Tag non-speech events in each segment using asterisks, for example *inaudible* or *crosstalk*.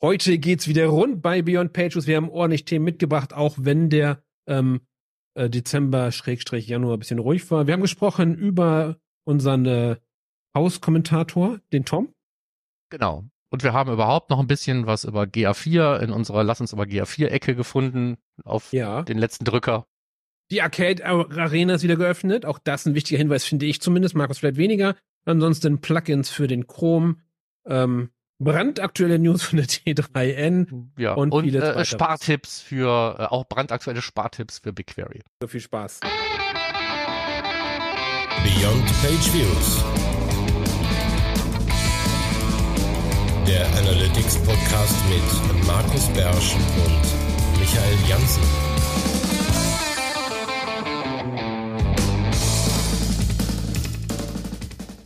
Heute geht's wieder rund bei Beyond Pages. Wir haben ordentlich Themen mitgebracht, auch wenn der ähm, äh, Dezember Schrägstrich Januar ein bisschen ruhig war. Wir haben gesprochen über unseren äh, Hauskommentator, den Tom. Genau. Und wir haben überhaupt noch ein bisschen was über GA4 in unserer Lass uns über GA4-Ecke gefunden auf ja. den letzten Drücker. Die Arcade Arena ist wieder geöffnet. Auch das ein wichtiger Hinweis, finde ich zumindest. Markus vielleicht weniger. Ansonsten Plugins für den Chrome. Ähm, brandaktuelle News von der T3N. Ja, und, und viele äh, Spartipps für, äh, auch brandaktuelle Spartipps für BigQuery. So viel Spaß. Beyond Page Views. Der Analytics Podcast mit Markus Bersch und Michael Janssen.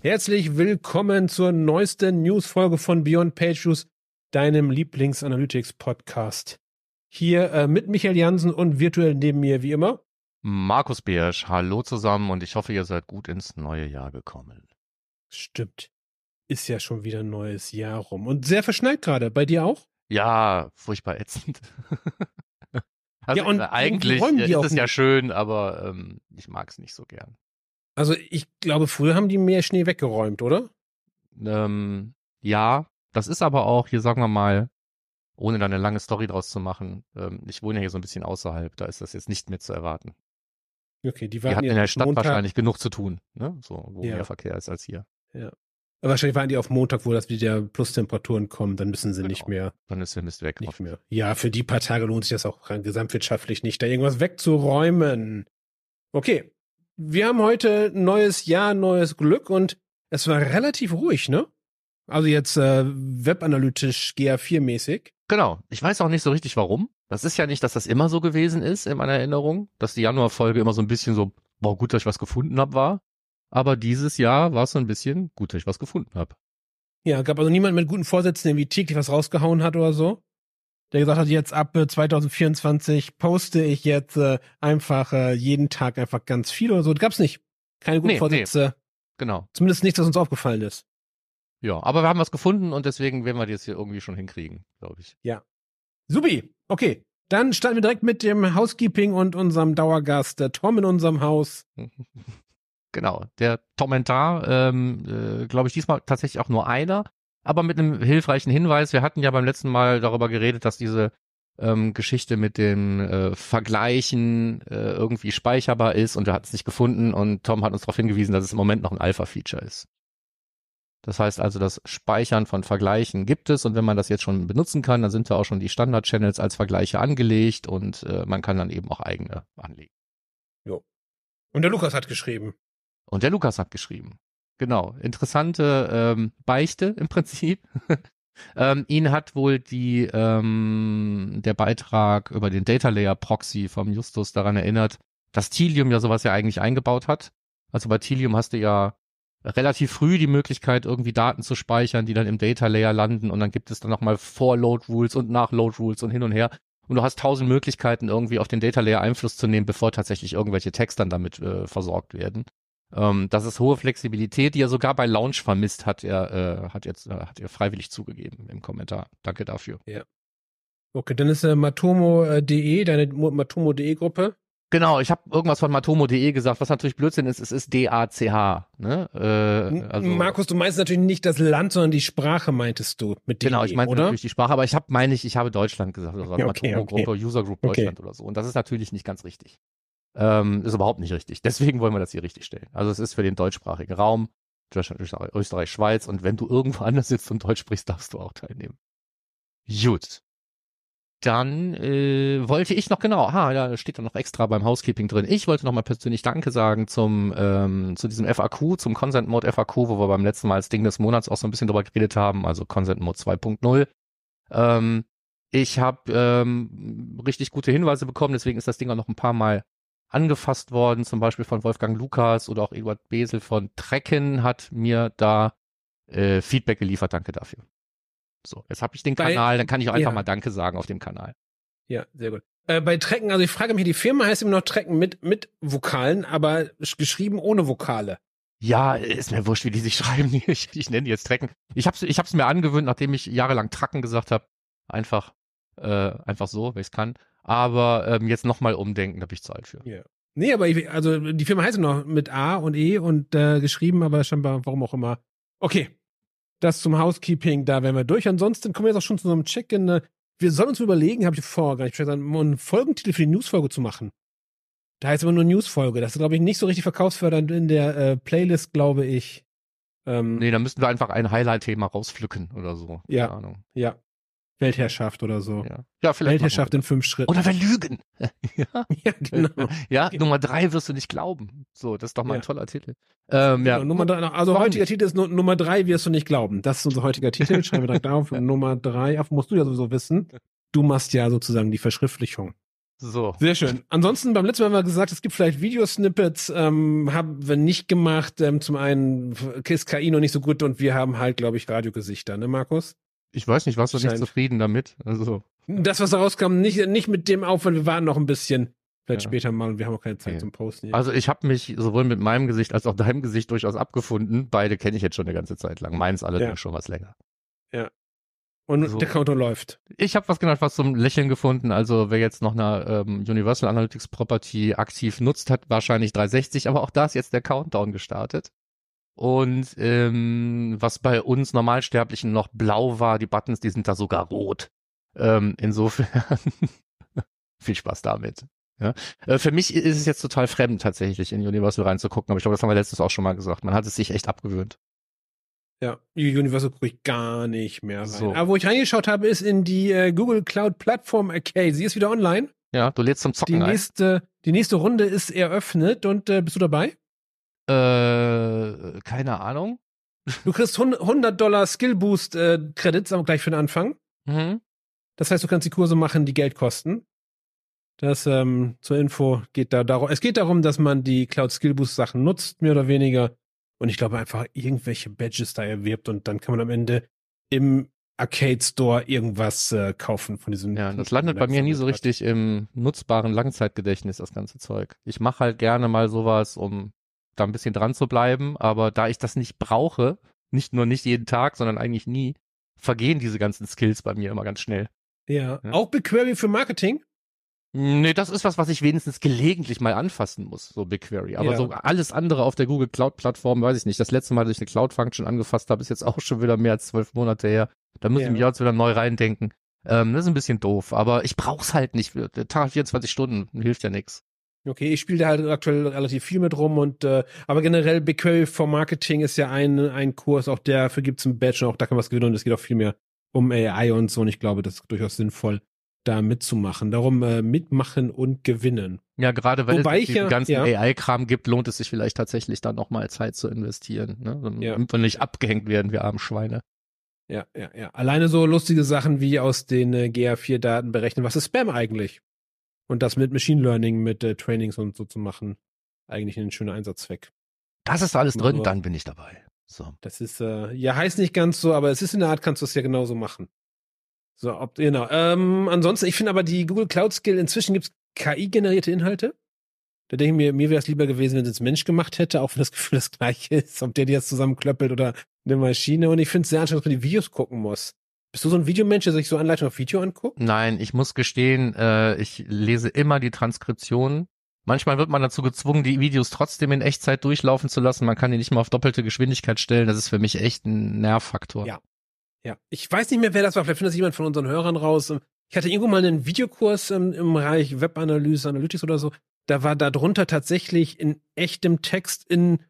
Herzlich willkommen zur neuesten Newsfolge von Beyond Pages, deinem Lieblings-Analytics-Podcast. Hier äh, mit Michael Jansen und virtuell neben mir wie immer Markus Beersch. Hallo zusammen und ich hoffe, ihr seid gut ins neue Jahr gekommen. Stimmt. Ist ja schon wieder ein neues Jahr rum und sehr verschneit gerade. Bei dir auch? Ja, furchtbar ätzend. *laughs* also ja, und äh, eigentlich ist es ja schön, aber ähm, ich mag es nicht so gern. Also ich glaube, früher haben die mehr Schnee weggeräumt, oder? Ähm, ja, das ist aber auch, hier sagen wir mal, ohne da eine lange Story draus zu machen, ähm, ich wohne ja hier so ein bisschen außerhalb, da ist das jetzt nicht mehr zu erwarten. Okay, die waren die hatten in der Stadt Montag... wahrscheinlich genug zu tun, ne? So, wo ja. mehr Verkehr ist als hier. Ja. Aber wahrscheinlich waren die auf Montag, wo das wieder Plustemperaturen kommen, dann müssen sie genau. nicht mehr. Dann ist der Mist weg. Nicht mehr. Ja, für die paar Tage lohnt sich das auch gesamtwirtschaftlich nicht, da irgendwas wegzuräumen. Okay, wir haben heute neues Jahr, neues Glück und es war relativ ruhig, ne? Also jetzt äh, webanalytisch GA4-mäßig. Genau. Ich weiß auch nicht so richtig warum. Das ist ja nicht, dass das immer so gewesen ist in meiner Erinnerung, dass die Januarfolge immer so ein bisschen so, boah, gut, dass ich was gefunden habe, war. Aber dieses Jahr war es so ein bisschen, gut, dass ich was gefunden habe. Ja, gab also niemand mit guten Vorsätzen, der wie täglich was rausgehauen hat oder so? Der gesagt hat, jetzt ab 2024 äh, poste ich jetzt äh, einfach äh, jeden Tag einfach ganz viel oder so. Gab's nicht. Keine guten nee, Vorsätze. Nee. Genau. Zumindest nichts, was uns aufgefallen ist. Ja, aber wir haben was gefunden und deswegen werden wir das hier irgendwie schon hinkriegen, glaube ich. Ja. Subi, okay. Dann starten wir direkt mit dem Housekeeping und unserem Dauergast, der Tom in unserem Haus. *laughs* genau, der Kommentar, ähm, äh, glaube ich, diesmal tatsächlich auch nur einer aber mit einem hilfreichen Hinweis. Wir hatten ja beim letzten Mal darüber geredet, dass diese ähm, Geschichte mit dem äh, Vergleichen äh, irgendwie speicherbar ist und wir hatten es nicht gefunden und Tom hat uns darauf hingewiesen, dass es im Moment noch ein Alpha-Feature ist. Das heißt also, das Speichern von Vergleichen gibt es und wenn man das jetzt schon benutzen kann, dann sind da auch schon die Standard-Channels als Vergleiche angelegt und äh, man kann dann eben auch eigene anlegen. Jo. Und der Lukas hat geschrieben. Und der Lukas hat geschrieben. Genau, interessante ähm, Beichte im Prinzip. *laughs* ähm, ihn hat wohl die ähm, der Beitrag über den Data Layer Proxy vom Justus daran erinnert, dass Tilium ja sowas ja eigentlich eingebaut hat. Also bei Tilium hast du ja relativ früh die Möglichkeit, irgendwie Daten zu speichern, die dann im Data Layer landen und dann gibt es dann nochmal Vor-Load Rules und Nach-Load Rules und hin und her. Und du hast tausend Möglichkeiten, irgendwie auf den Data Layer Einfluss zu nehmen, bevor tatsächlich irgendwelche Texte dann damit äh, versorgt werden. Ähm, das ist hohe Flexibilität, die er sogar bei Launch vermisst, hat er, äh, hat jetzt, äh, hat er freiwillig zugegeben im Kommentar. Danke dafür. Ja. Okay, dann ist äh, matomo.de, deine matomo.de Gruppe. Genau, ich habe irgendwas von matomo.de gesagt, was natürlich Blödsinn ist, es ist D-A-C-H. Ne? Äh, also, Markus, du meinst natürlich nicht das Land, sondern die Sprache meintest du mit dem Genau, ich meinte natürlich die Sprache, aber ich habe, meine ich, ich habe Deutschland gesagt, also *laughs* okay, Matomo-Gruppe, okay. User Group Deutschland okay. oder so. Und das ist natürlich nicht ganz richtig. Ähm, ist überhaupt nicht richtig. Deswegen wollen wir das hier richtig stellen. Also es ist für den deutschsprachigen Raum, Deutschland, Österreich, Schweiz und wenn du irgendwo *laughs* anders sitzt und Deutsch sprichst, darfst du auch teilnehmen. Gut. Dann äh, wollte ich noch genau, aha, da steht da noch extra beim Housekeeping drin. Ich wollte noch mal persönlich Danke sagen zum ähm, zu diesem FAQ, zum Consent Mode FAQ, wo wir beim letzten Mal als Ding des Monats auch so ein bisschen drüber geredet haben, also Consent Mode 2.0. Ähm, ich habe ähm, richtig gute Hinweise bekommen, deswegen ist das Ding auch noch ein paar Mal angefasst worden, zum Beispiel von Wolfgang Lukas oder auch Eduard Besel von Trecken hat mir da äh, Feedback geliefert. Danke dafür. So, jetzt habe ich den bei, Kanal, dann kann ich auch einfach ja. mal Danke sagen auf dem Kanal. Ja, sehr gut. Äh, bei Trecken, also ich frage mich, die Firma heißt immer noch Trecken mit, mit Vokalen, aber geschrieben ohne Vokale. Ja, ist mir wurscht, wie die sich *laughs* schreiben. Ich, ich nenne die jetzt Trecken. Ich habe ich hab's mir angewöhnt, nachdem ich jahrelang Tracken gesagt habe. Einfach, äh, einfach so, wenn ich es kann. Aber ähm, jetzt nochmal umdenken, da bin ich zu alt für. Ja. Nee, aber ich, also die Firma heißt noch mit A und E und äh, geschrieben, aber scheinbar, warum auch immer. Okay. Das zum Housekeeping, da wären wir durch. Ansonsten kommen wir jetzt auch schon zu einem Check-in. Äh, wir sollen uns überlegen, habe ich vor, gar nicht einen Folgentitel für die Newsfolge zu machen. Da heißt immer nur Newsfolge. Das ist, glaube ich, nicht so richtig verkaufsfördernd in der äh, Playlist, glaube ich. Ähm, nee, da müssten wir einfach ein Highlight-Thema rauspflücken oder so. Ja. Keine Ahnung. Ja. Weltherrschaft oder so. Ja, ja vielleicht. Weltherrschaft in fünf Schritten. Oder wir lügen. *laughs* ja. ja, genau. *laughs* Ja. Nummer drei wirst du nicht glauben. So, das ist doch mal ja. ein toller Titel. Ähm, ja. Genau, Nummer drei, also Warum heutiger nicht? Titel ist Nummer drei wirst du nicht glauben. Das ist unser heutiger Titel. *laughs* Schreiben wir direkt auf. Nummer drei, auf, musst du ja sowieso wissen. Du machst ja sozusagen die Verschriftlichung. So. Sehr schön. Ansonsten, beim letzten Mal haben wir gesagt, es gibt vielleicht Videosnippets, ähm, haben wir nicht gemacht. Ähm, zum einen ist KI noch nicht so gut und wir haben halt, glaube ich, Radiogesichter, ne, Markus? Ich weiß nicht, warst du nicht zufrieden damit? Also. Das, was da rauskam, nicht, nicht mit dem Aufwand, wir waren noch ein bisschen. Vielleicht ja. später mal und wir haben auch keine Zeit okay. zum Posten. Hier. Also ich habe mich sowohl mit meinem Gesicht als auch deinem Gesicht durchaus abgefunden. Beide kenne ich jetzt schon eine ganze Zeit lang. Meins allerdings ja. schon was länger. Ja. Und so. der Counter läuft. Ich habe was genau was zum Lächeln gefunden. Also wer jetzt noch eine ähm, Universal Analytics Property aktiv nutzt, hat wahrscheinlich 360, aber auch da ist jetzt der Countdown gestartet. Und ähm, was bei uns Normalsterblichen noch blau war, die Buttons, die sind da sogar rot. Ähm, insofern *laughs* viel Spaß damit. Ja. Äh, für mich ist es jetzt total fremd, tatsächlich in Universal reinzugucken, aber ich glaube, das haben wir letztens auch schon mal gesagt. Man hat es sich echt abgewöhnt. Ja, Universal gucke ich gar nicht mehr rein. So. Aber wo ich reingeschaut habe, ist in die äh, Google Cloud Plattform Arcade. Sie ist wieder online. Ja, du lädst zum Zocken die nächste, ein. Die nächste Runde ist eröffnet und äh, bist du dabei? Äh, keine Ahnung. Du kriegst 100 Dollar Skill Boost äh, Credits aber gleich für den Anfang. Mhm. Das heißt, du kannst die Kurse machen, die Geld kosten. Das ähm, zur Info geht da darum. Es geht darum, dass man die Cloud Skill Boost Sachen nutzt, mehr oder weniger. Und ich glaube einfach irgendwelche Badges da erwirbt und dann kann man am Ende im Arcade Store irgendwas äh, kaufen von diesem. Ja, das landet bei mir nie so richtig im nutzbaren Langzeitgedächtnis, das ganze Zeug. Ich mache halt gerne mal sowas, um da ein bisschen dran zu bleiben. Aber da ich das nicht brauche, nicht nur nicht jeden Tag, sondern eigentlich nie, vergehen diese ganzen Skills bei mir immer ganz schnell. Ja. ja. Auch BigQuery für Marketing? Nee, das ist was, was ich wenigstens gelegentlich mal anfassen muss, so BigQuery. Aber ja. so alles andere auf der Google Cloud Plattform, weiß ich nicht. Das letzte Mal, dass ich eine Cloud Function angefasst habe, ist jetzt auch schon wieder mehr als zwölf Monate her. Da muss ja. ich mich jetzt wieder neu reindenken. Ähm, das ist ein bisschen doof, aber ich brauch's halt nicht. Tag 24 Stunden hilft ja nix. Okay, ich spiele da halt aktuell relativ viel mit rum und äh, aber generell BigQuery for Marketing ist ja ein, ein Kurs, auch dafür gibt's ein Badge und auch da kann man was gewinnen und es geht auch viel mehr um AI und so und ich glaube, das ist durchaus sinnvoll, da mitzumachen. Darum äh, mitmachen und gewinnen. Ja, gerade weil Wobei es diesen ja, ganzen ja. AI-Kram gibt, lohnt es sich vielleicht tatsächlich dann nochmal Zeit zu investieren, ne? Damit ja. wir nicht abgehängt werden, wir armen Schweine. Ja, ja, ja. Alleine so lustige Sachen wie aus den äh, GA4-Daten berechnen, was ist Spam eigentlich? Und das mit Machine Learning, mit äh, Trainings und so zu machen, eigentlich ein schöner Einsatzzweck. Das ist alles drin, dann bin ich dabei. So. Das ist, äh, ja, heißt nicht ganz so, aber es ist in der Art, kannst du es ja genauso machen. So, ob, genau. Ähm, ansonsten, ich finde aber die Google Cloud Skill, inzwischen gibt es KI-generierte Inhalte. Da denke ich mir, mir wäre es lieber gewesen, wenn es Mensch gemacht hätte, auch wenn das *laughs* Gefühl das gleiche ist, ob der die jetzt zusammenklöppelt oder eine Maschine. Und ich finde es sehr anstrengend, dass man die Videos gucken muss. Bist du so ein Videomensch, der sich so Anleitung auf Video anguckt? Nein, ich muss gestehen, äh, ich lese immer die Transkription. Manchmal wird man dazu gezwungen, die Videos trotzdem in Echtzeit durchlaufen zu lassen. Man kann die nicht mal auf doppelte Geschwindigkeit stellen. Das ist für mich echt ein Nervfaktor. Ja. Ja. Ich weiß nicht mehr, wer das war. Vielleicht findet das jemand von unseren Hörern raus. Ich hatte irgendwo mal einen Videokurs im, im Bereich Webanalyse, Analytics oder so. Da war da drunter tatsächlich in echtem Text in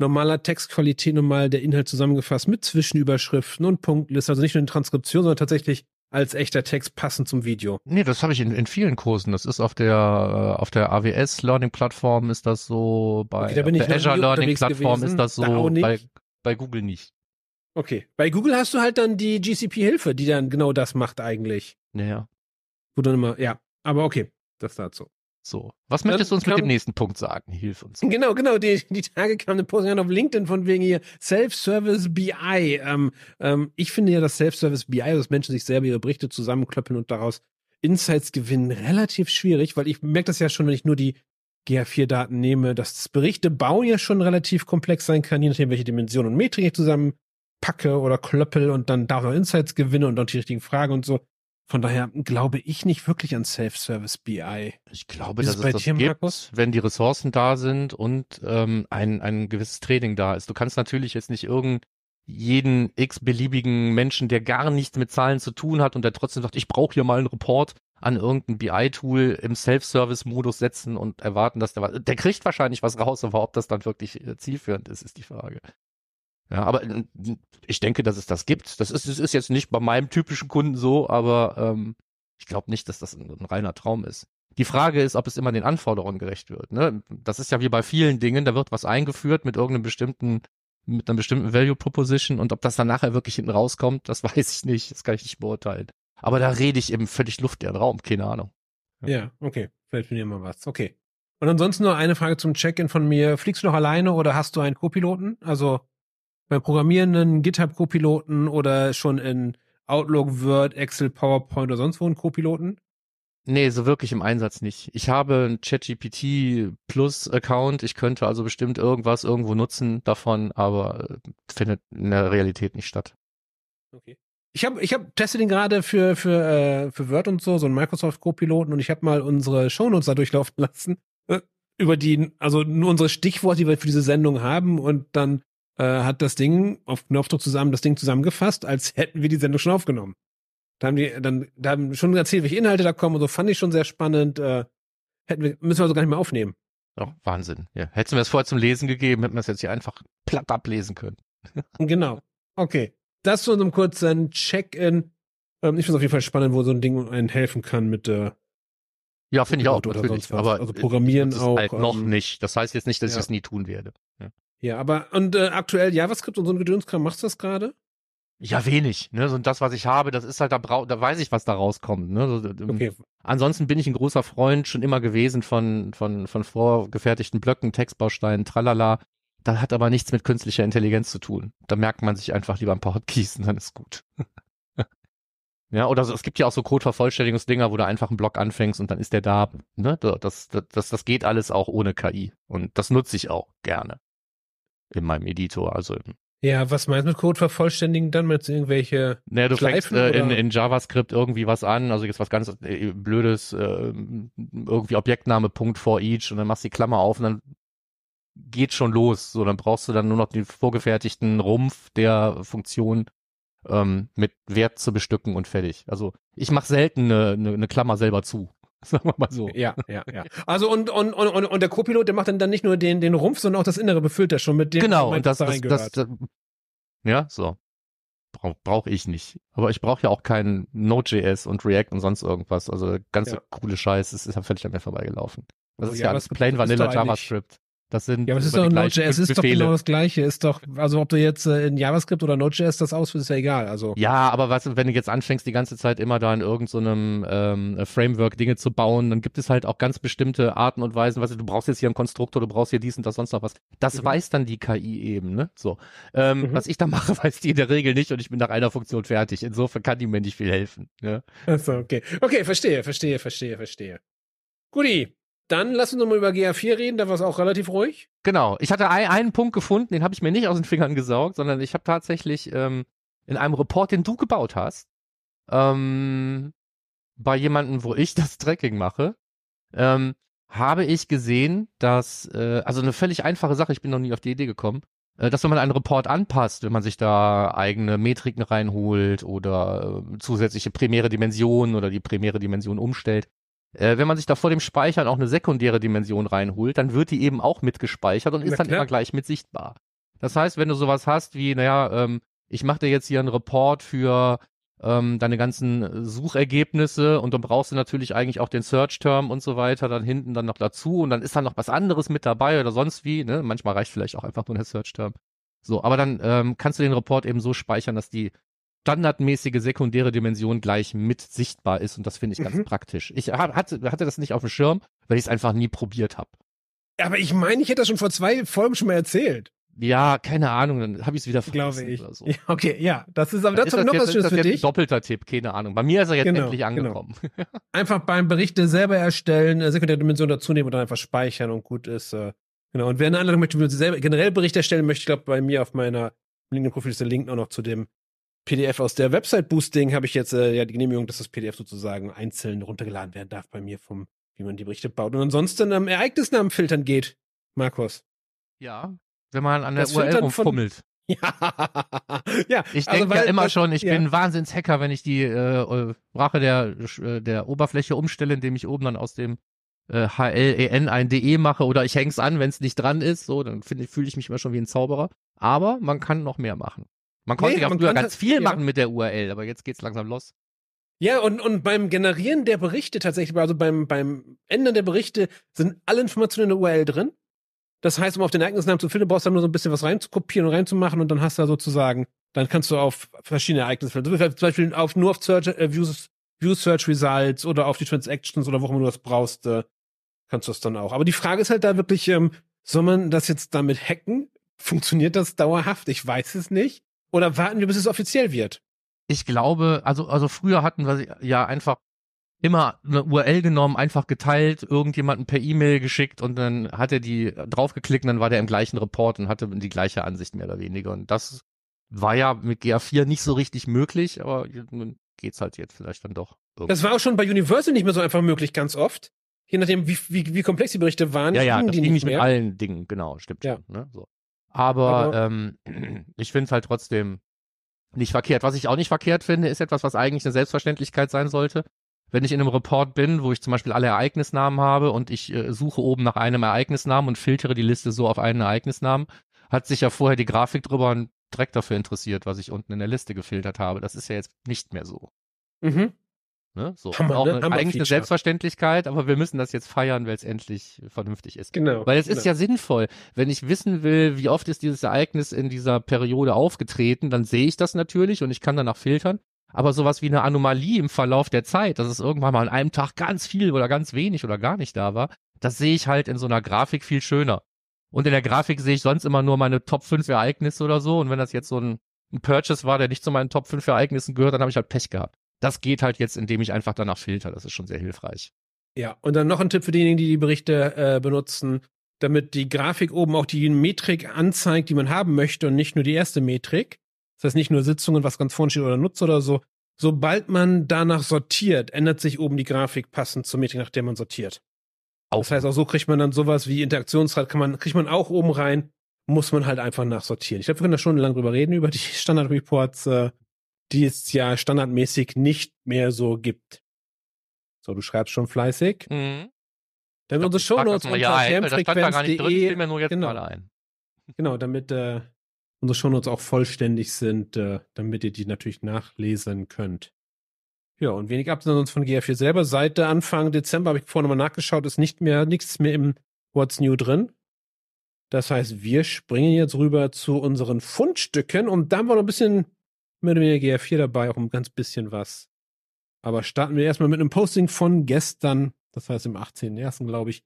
normaler Textqualität nochmal der Inhalt zusammengefasst mit Zwischenüberschriften und Punktliste, also nicht nur in Transkription, sondern tatsächlich als echter Text passend zum Video. Nee, das habe ich in, in vielen Kursen. Das ist auf der äh, auf der AWS Learning Plattform ist das so, bei okay, der Azure Learning Plattform ist das so, bei, bei Google nicht. Okay, bei Google hast du halt dann die GCP Hilfe, die dann genau das macht eigentlich. Naja. Wo dann immer, ja, aber okay, das dazu. So. Was möchtest du uns mit dem nächsten Punkt sagen? Hilf uns. Genau, genau. Die, die Tage kam eine Posting auf LinkedIn von wegen hier Self-Service BI. Ähm, ähm, ich finde ja, dass Self-Service BI, dass Menschen sich selber ihre Berichte zusammenklöppeln und daraus Insights gewinnen, relativ schwierig, weil ich merke das ja schon, wenn ich nur die GA4-Daten nehme, dass das Berichte bauen ja schon relativ komplex sein kann, je nachdem, welche Dimensionen und Metrik ich zusammenpacke oder klöppel und dann darf noch Insights gewinnen und dann die richtigen Fragen und so. Von daher glaube ich nicht wirklich an Self-Service BI. Ich glaube, dass es das gibt, Markus? wenn die Ressourcen da sind und ähm, ein, ein gewisses Training da ist. Du kannst natürlich jetzt nicht irgend jeden x-beliebigen Menschen, der gar nichts mit Zahlen zu tun hat und der trotzdem sagt, ich brauche hier mal einen Report an irgendein BI-Tool im Self-Service-Modus setzen und erwarten, dass der was, der kriegt wahrscheinlich was raus, aber ob das dann wirklich äh, zielführend ist, ist die Frage. Ja, aber äh, ich denke, dass es das gibt. Das ist, das ist jetzt nicht bei meinem typischen Kunden so, aber ähm, ich glaube nicht, dass das ein, ein, reiner Traum ist. Die Frage ist, ob es immer den Anforderungen gerecht wird. Ne? Das ist ja wie bei vielen Dingen, da wird was eingeführt mit irgendeinem bestimmten, mit einer bestimmten Value Proposition und ob das dann nachher wirklich hinten rauskommt, das *laughs* weiß ich nicht, das kann ich nicht beurteilen. Aber da rede ich im völlig luftleeren Raum, keine Ahnung. Ja, okay, fällt mir mal was. Okay. Und ansonsten nur eine Frage zum Check-in von mir. Fliegst du noch alleine oder hast du einen Co-Piloten? Also beim Programmieren einen GitHub-Co-Piloten oder schon in Outlook, Word, Excel, PowerPoint oder sonst wo einen Co-Piloten? Nee, so wirklich im Einsatz nicht. Ich habe einen ChatGPT Plus Account. Ich könnte also bestimmt irgendwas irgendwo nutzen davon, aber äh, findet in der Realität nicht statt. Okay. Ich habe ich hab teste den gerade für für äh, für Word und so, so einen Microsoft Co-Piloten und ich habe mal unsere Shownotes da durchlaufen lassen äh, über die also nur unsere Stichworte, die wir für diese Sendung haben und dann äh, hat das Ding auf Knopfdruck zusammen das Ding zusammengefasst, als hätten wir die Sendung schon aufgenommen. Da haben die dann da haben schon erzählt, welche Inhalte da kommen und so fand ich schon sehr spannend. Äh, hätten wir müssen wir also gar nicht mehr aufnehmen. Oh, Wahnsinn. Ja, hätten wir es vorher zum Lesen gegeben, hätten wir es jetzt hier einfach platt ablesen können. *laughs* genau. Okay. Das zu unserem kurzen Check-in. Ähm, ich finde es auf jeden Fall spannend, wo so ein Ding einen helfen kann mit äh, ja, finde ich auch natürlich. Aber also Programmieren auch halt noch ähm, nicht. Das heißt jetzt nicht, dass ja. ich das nie tun werde. Ja. Ja, aber und äh, aktuell JavaScript und so ein Gedönskram, machst du das gerade? Ja, wenig. Ne? So das, was ich habe, das ist halt, da, brau da weiß ich, was da rauskommt. Ne? So, ähm, okay. Ansonsten bin ich ein großer Freund schon immer gewesen von, von, von vorgefertigten Blöcken, Textbausteinen, tralala. Das hat aber nichts mit künstlicher Intelligenz zu tun. Da merkt man sich einfach lieber ein paar Hotkeys und dann ist gut. *laughs* ja, oder so, es gibt ja auch so Code-Vervollständigungsdinger, wo du einfach einen Block anfängst und dann ist der da. Ne? Das, das, das, das geht alles auch ohne KI. Und das nutze ich auch gerne in meinem Editor, also im ja, was meinst du mit Code vervollständigen dann mit irgendwelche naja, du Schleifen, fängst äh, in, in JavaScript irgendwie was an, also jetzt was ganz äh, blödes, äh, irgendwie Objektname Punkt for each und dann machst du die Klammer auf und dann geht schon los. So, dann brauchst du dann nur noch den vorgefertigten Rumpf der Funktion ähm, mit Wert zu bestücken und fertig. Also ich mache selten eine, eine, eine Klammer selber zu. *laughs* Sagen wir mal so. Ja, ja, ja. Also und, und, und, und der Co-Pilot, der macht dann, dann nicht nur den, den Rumpf, sondern auch das Innere befüllt er schon mit dem, genau, und das, da das, das, das, ja, so. Brauche brauch ich nicht. Aber ich brauche ja auch keinen Node.js und React und sonst irgendwas. Also ganze ja. coole Scheiß, das ist ja völlig an mir vorbeigelaufen. Das oh, ist ja, ja alles plain vanilla JavaScript. Das sind ja, aber es ist doch Node.js, ist doch genau das Gleiche. Ist doch, also ob du jetzt äh, in JavaScript oder Node.js das ausführst, ist ja egal. Also ja, aber was, wenn du jetzt anfängst, die ganze Zeit immer da in irgendeinem so ähm, Framework Dinge zu bauen, dann gibt es halt auch ganz bestimmte Arten und Weisen. Weißt du, du brauchst jetzt hier einen Konstruktor, du brauchst hier dies und das sonst noch was. Das mhm. weiß dann die KI eben, ne? So, ähm, mhm. was ich da mache, *laughs* weiß die in der Regel nicht und ich bin nach einer Funktion fertig. Insofern kann die mir nicht viel helfen. Ne? Achso, okay, okay, verstehe, verstehe, verstehe, verstehe. Guti, dann lass uns nochmal über GA4 reden, da war es auch relativ ruhig. Genau. Ich hatte ein, einen Punkt gefunden, den habe ich mir nicht aus den Fingern gesaugt, sondern ich habe tatsächlich ähm, in einem Report, den du gebaut hast, ähm, bei jemandem, wo ich *laughs* das Tracking mache, ähm, habe ich gesehen, dass, äh, also eine völlig einfache Sache, ich bin noch nie auf die Idee gekommen, äh, dass wenn man einen Report anpasst, wenn man sich da eigene Metriken reinholt oder äh, zusätzliche primäre Dimensionen oder die primäre Dimension umstellt, äh, wenn man sich da vor dem Speichern auch eine sekundäre Dimension reinholt, dann wird die eben auch mitgespeichert und ist dann immer gleich mit sichtbar. Das heißt, wenn du sowas hast wie, naja, ähm, ich mache dir jetzt hier einen Report für ähm, deine ganzen Suchergebnisse und dann brauchst du natürlich eigentlich auch den Search-Term und so weiter dann hinten dann noch dazu und dann ist dann noch was anderes mit dabei oder sonst wie, ne? Manchmal reicht vielleicht auch einfach nur der Search-Term. So, aber dann ähm, kannst du den Report eben so speichern, dass die standardmäßige sekundäre Dimension gleich mit sichtbar ist und das finde ich ganz mhm. praktisch. Ich hab, hatte, hatte das nicht auf dem Schirm, weil ich es einfach nie probiert habe. Aber ich meine, ich hätte das schon vor zwei Folgen schon mal erzählt. Ja, keine Ahnung, dann habe ich es wieder vergessen Glaube ich. oder so. Ja, okay, ja, das ist aber dazu noch was Schönes für dich. Doppelter Tipp, keine Ahnung. Bei mir ist er jetzt genau, endlich genau. angekommen. Genau. *laughs* einfach beim Berichte selber erstellen, äh, sekundäre Dimension dazu nehmen und dann einfach speichern und gut ist. Äh, genau. Und wer eine Anleitung möchte, selber generell Bericht erstellen möchte, ich glaube, bei mir auf meiner LinkedIn-Profil ist der Link auch noch zu dem PDF aus der Website Boosting habe ich jetzt äh, ja die Genehmigung, dass das PDF sozusagen einzeln runtergeladen werden darf bei mir vom, wie man die Berichte baut. Und ansonsten ähm, Ereignisnamen filtern geht, Markus. Ja, wenn man an der das URL rumfummelt. *laughs* Ja, ja. Ich also denke ja immer schon, ich ja. bin Wahnsinns-Hacker, wenn ich die äh, Sprache der, äh, der Oberfläche umstelle, indem ich oben dann aus dem äh, HLEN ein DE mache oder ich häng's an, wenn es nicht dran ist, so, dann fühle ich mich immer schon wie ein Zauberer. Aber man kann noch mehr machen. Man konnte nee, ja früher ganz viel ja. machen mit der URL, aber jetzt geht's langsam los. Ja, und, und beim Generieren der Berichte tatsächlich, also beim, beim Ändern der Berichte sind alle Informationen in der URL drin. Das heißt, um auf den Ereignisnamen zu finden, brauchst du nur so ein bisschen was reinzukopieren und reinzumachen und dann hast du da sozusagen, dann kannst du auf verschiedene Ereignisse finden. Zum Beispiel auf, nur auf Search, äh, Views, View Search Results oder auf die Transactions oder wo immer du das brauchst, äh, kannst du das dann auch. Aber die Frage ist halt da wirklich, ähm, soll man das jetzt damit hacken? Funktioniert das dauerhaft? Ich weiß es nicht. Oder warten wir, bis es offiziell wird? Ich glaube, also, also früher hatten wir ja einfach immer eine URL genommen, einfach geteilt, irgendjemanden per E-Mail geschickt und dann hat er die draufgeklickt und dann war der im gleichen Report und hatte die gleiche Ansicht mehr oder weniger. Und das war ja mit GA4 nicht so richtig möglich, aber nun geht's halt jetzt vielleicht dann doch. Irgendwie. Das war auch schon bei Universal nicht mehr so einfach möglich, ganz oft. Je nachdem, wie, wie, wie komplex die Berichte waren. Ja, ja, das die ging nicht mit allen Dingen, genau, stimmt ja. schon. Ne? So. Aber, aber ähm, ich finde es halt trotzdem nicht verkehrt. Was ich auch nicht verkehrt finde, ist etwas, was eigentlich eine Selbstverständlichkeit sein sollte. Wenn ich in einem Report bin, wo ich zum Beispiel alle Ereignisnamen habe und ich äh, suche oben nach einem Ereignisnamen und filtere die Liste so auf einen Ereignisnamen, hat sich ja vorher die Grafik drüber und Dreck dafür interessiert, was ich unten in der Liste gefiltert habe. Das ist ja jetzt nicht mehr so. Mhm. Ne? So. Hammer, auch ne? eigentlich eine Selbstverständlichkeit, aber wir müssen das jetzt feiern, weil es endlich vernünftig ist. Genau. Weil es genau. ist ja sinnvoll. Wenn ich wissen will, wie oft ist dieses Ereignis in dieser Periode aufgetreten, dann sehe ich das natürlich und ich kann danach filtern. Aber sowas wie eine Anomalie im Verlauf der Zeit, dass es irgendwann mal an einem Tag ganz viel oder ganz wenig oder gar nicht da war, das sehe ich halt in so einer Grafik viel schöner. Und in der Grafik sehe ich sonst immer nur meine Top 5 Ereignisse oder so. Und wenn das jetzt so ein, ein Purchase war, der nicht zu meinen Top 5 Ereignissen gehört, dann habe ich halt Pech gehabt. Das geht halt jetzt, indem ich einfach danach filter. Das ist schon sehr hilfreich. Ja, und dann noch ein Tipp für diejenigen, die die Berichte äh, benutzen, damit die Grafik oben auch die Metrik anzeigt, die man haben möchte und nicht nur die erste Metrik. Das heißt nicht nur Sitzungen, was ganz vorne steht oder Nutzer oder so. Sobald man danach sortiert, ändert sich oben die Grafik passend zur Metrik, nach der man sortiert. Auch. Das heißt, auch so kriegt man dann sowas wie Interaktionsrad, kann man, kriegt man auch oben rein, muss man halt einfach nachsortieren. Ich glaube, wir können da schon lange drüber reden, über die *laughs* Standard-Reports. Äh, die es ja standardmäßig nicht mehr so gibt. So, du schreibst schon fleißig. Mhm. Dann unsere Shownotes unter jetzt genau. Genau, damit äh, unsere Shownotes auch vollständig sind, äh, damit ihr die natürlich nachlesen könnt. Ja, und wenig Absatz von GR4 selber. Seit Anfang Dezember habe ich vorhin nochmal nachgeschaut, ist nicht mehr, nichts mehr im What's New drin. Das heißt, wir springen jetzt rüber zu unseren Fundstücken und da haben wir noch ein bisschen oder weniger GR4 dabei, auch ein ganz bisschen was. Aber starten wir erstmal mit einem Posting von gestern, das heißt im 18.01., glaube ich.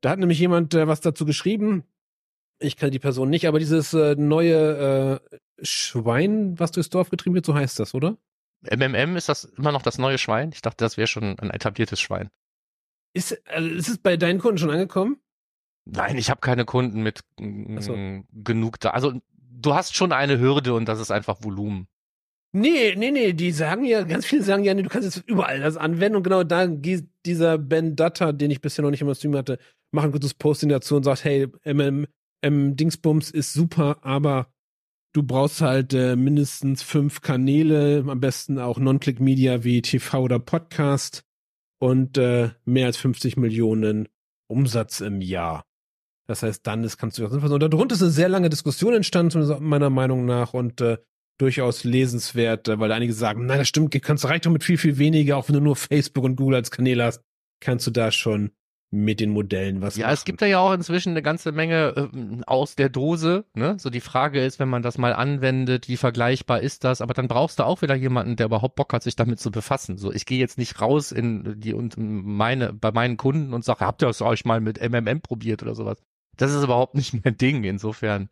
Da hat nämlich jemand äh, was dazu geschrieben. Ich kann die Person nicht, aber dieses äh, neue äh, Schwein, was durchs Dorf getrieben wird, so heißt das, oder? MMM, ist das immer noch das neue Schwein? Ich dachte, das wäre schon ein etabliertes Schwein. Ist, also ist es bei deinen Kunden schon angekommen? Nein, ich habe keine Kunden mit so. genug da. Also du hast schon eine Hürde und das ist einfach Volumen. Nee, nee, nee, die sagen ja, ganz viele sagen ja, nee, du kannst jetzt überall das anwenden und genau da geht dieser Ben Dutter, den ich bisher noch nicht im Stream hatte, macht ein gutes Posting dazu und sagt, hey, MM, ähm, Dingsbums ist super, aber du brauchst halt äh, mindestens fünf Kanäle, am besten auch Non-Click-Media wie TV oder Podcast und äh, mehr als 50 Millionen Umsatz im Jahr. Das heißt, dann ist, kannst du das Und darunter ist eine sehr lange Diskussion entstanden, meiner Meinung nach, und äh, durchaus lesenswert, weil einige sagen, nein, das stimmt, kannst du reicht doch mit viel, viel weniger, auch wenn du nur Facebook und Google als Kanäle hast, kannst du da schon mit den Modellen was Ja, machen. es gibt da ja auch inzwischen eine ganze Menge äh, aus der Dose, ne? So die Frage ist, wenn man das mal anwendet, wie vergleichbar ist das? Aber dann brauchst du auch wieder jemanden, der überhaupt Bock hat, sich damit zu befassen. So, ich gehe jetzt nicht raus in die und meine bei meinen Kunden und sage, habt ihr das euch mal mit MMM probiert oder sowas? Das ist überhaupt nicht *laughs* mein Ding. Insofern,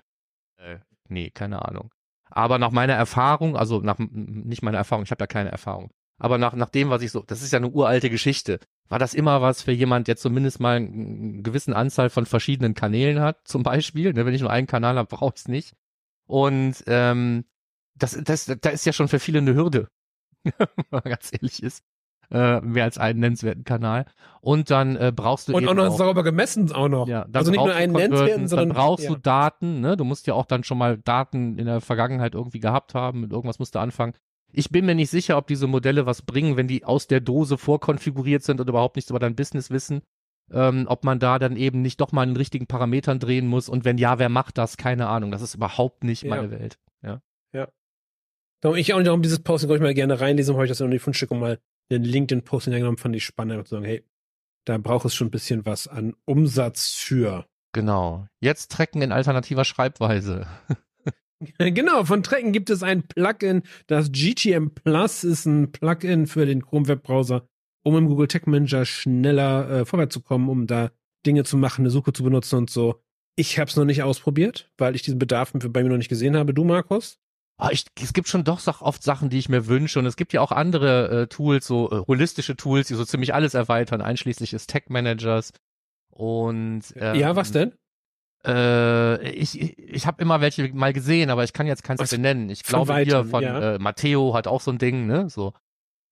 äh, nee, keine Ahnung. Aber nach meiner Erfahrung, also nach nicht meiner Erfahrung, ich habe da keine Erfahrung, aber nach, nach dem, was ich so, das ist ja eine uralte Geschichte, war das immer was für jemand, der zumindest mal eine gewissen Anzahl von verschiedenen Kanälen hat, *laughs* zum Beispiel. Ne, wenn ich nur einen Kanal habe, brauche ich es nicht. Und ähm, das, das, da ist ja schon für viele eine Hürde, *laughs* wenn man ganz ehrlich ist. Äh, mehr als einen nennenswerten Kanal. Und dann äh, brauchst du und auch noch auch, sauber gemessen auch noch. Ja, also nicht nur einen nennenswerten, sondern dann brauchst ja. du Daten. Ne? Du musst ja auch dann schon mal Daten in der Vergangenheit irgendwie gehabt haben. Mit irgendwas musst du anfangen. Ich bin mir nicht sicher, ob diese Modelle was bringen, wenn die aus der Dose vorkonfiguriert sind und überhaupt nichts über dein Business wissen. Ähm, ob man da dann eben nicht doch mal einen richtigen Parametern drehen muss und wenn ja, wer macht das? Keine Ahnung. Das ist überhaupt nicht ja. meine Welt. Ja. Ja. Darum ich auch nicht darum dieses Posting ich mal gerne reinlesen, habe ich das noch nicht Fundstück und mal den LinkedIn-Posting genommen, fand ich spannend, einfach zu sagen, hey, da braucht es schon ein bisschen was an Umsatz für. Genau. Jetzt Trecken in alternativer Schreibweise. *laughs* genau, von Trecken gibt es ein Plugin. Das GTM Plus ist ein Plugin für den Chrome Webbrowser, um im Google Tech Manager schneller äh, vorwärts zu kommen, um da Dinge zu machen, eine Suche zu benutzen und so. Ich habe es noch nicht ausprobiert, weil ich diesen Bedarf bei mir noch nicht gesehen habe. Du, Markus? Ah, ich, es gibt schon doch oft Sachen, die ich mir wünsche und es gibt ja auch andere äh, Tools, so äh, holistische Tools, die so ziemlich alles erweitern, einschließlich des Tech Managers und ähm, ja, was denn? Äh, ich ich, ich habe immer welche mal gesehen, aber ich kann jetzt keins benennen. Ich glaube weitem, hier von ja. äh, Matteo hat auch so ein Ding, ne? So.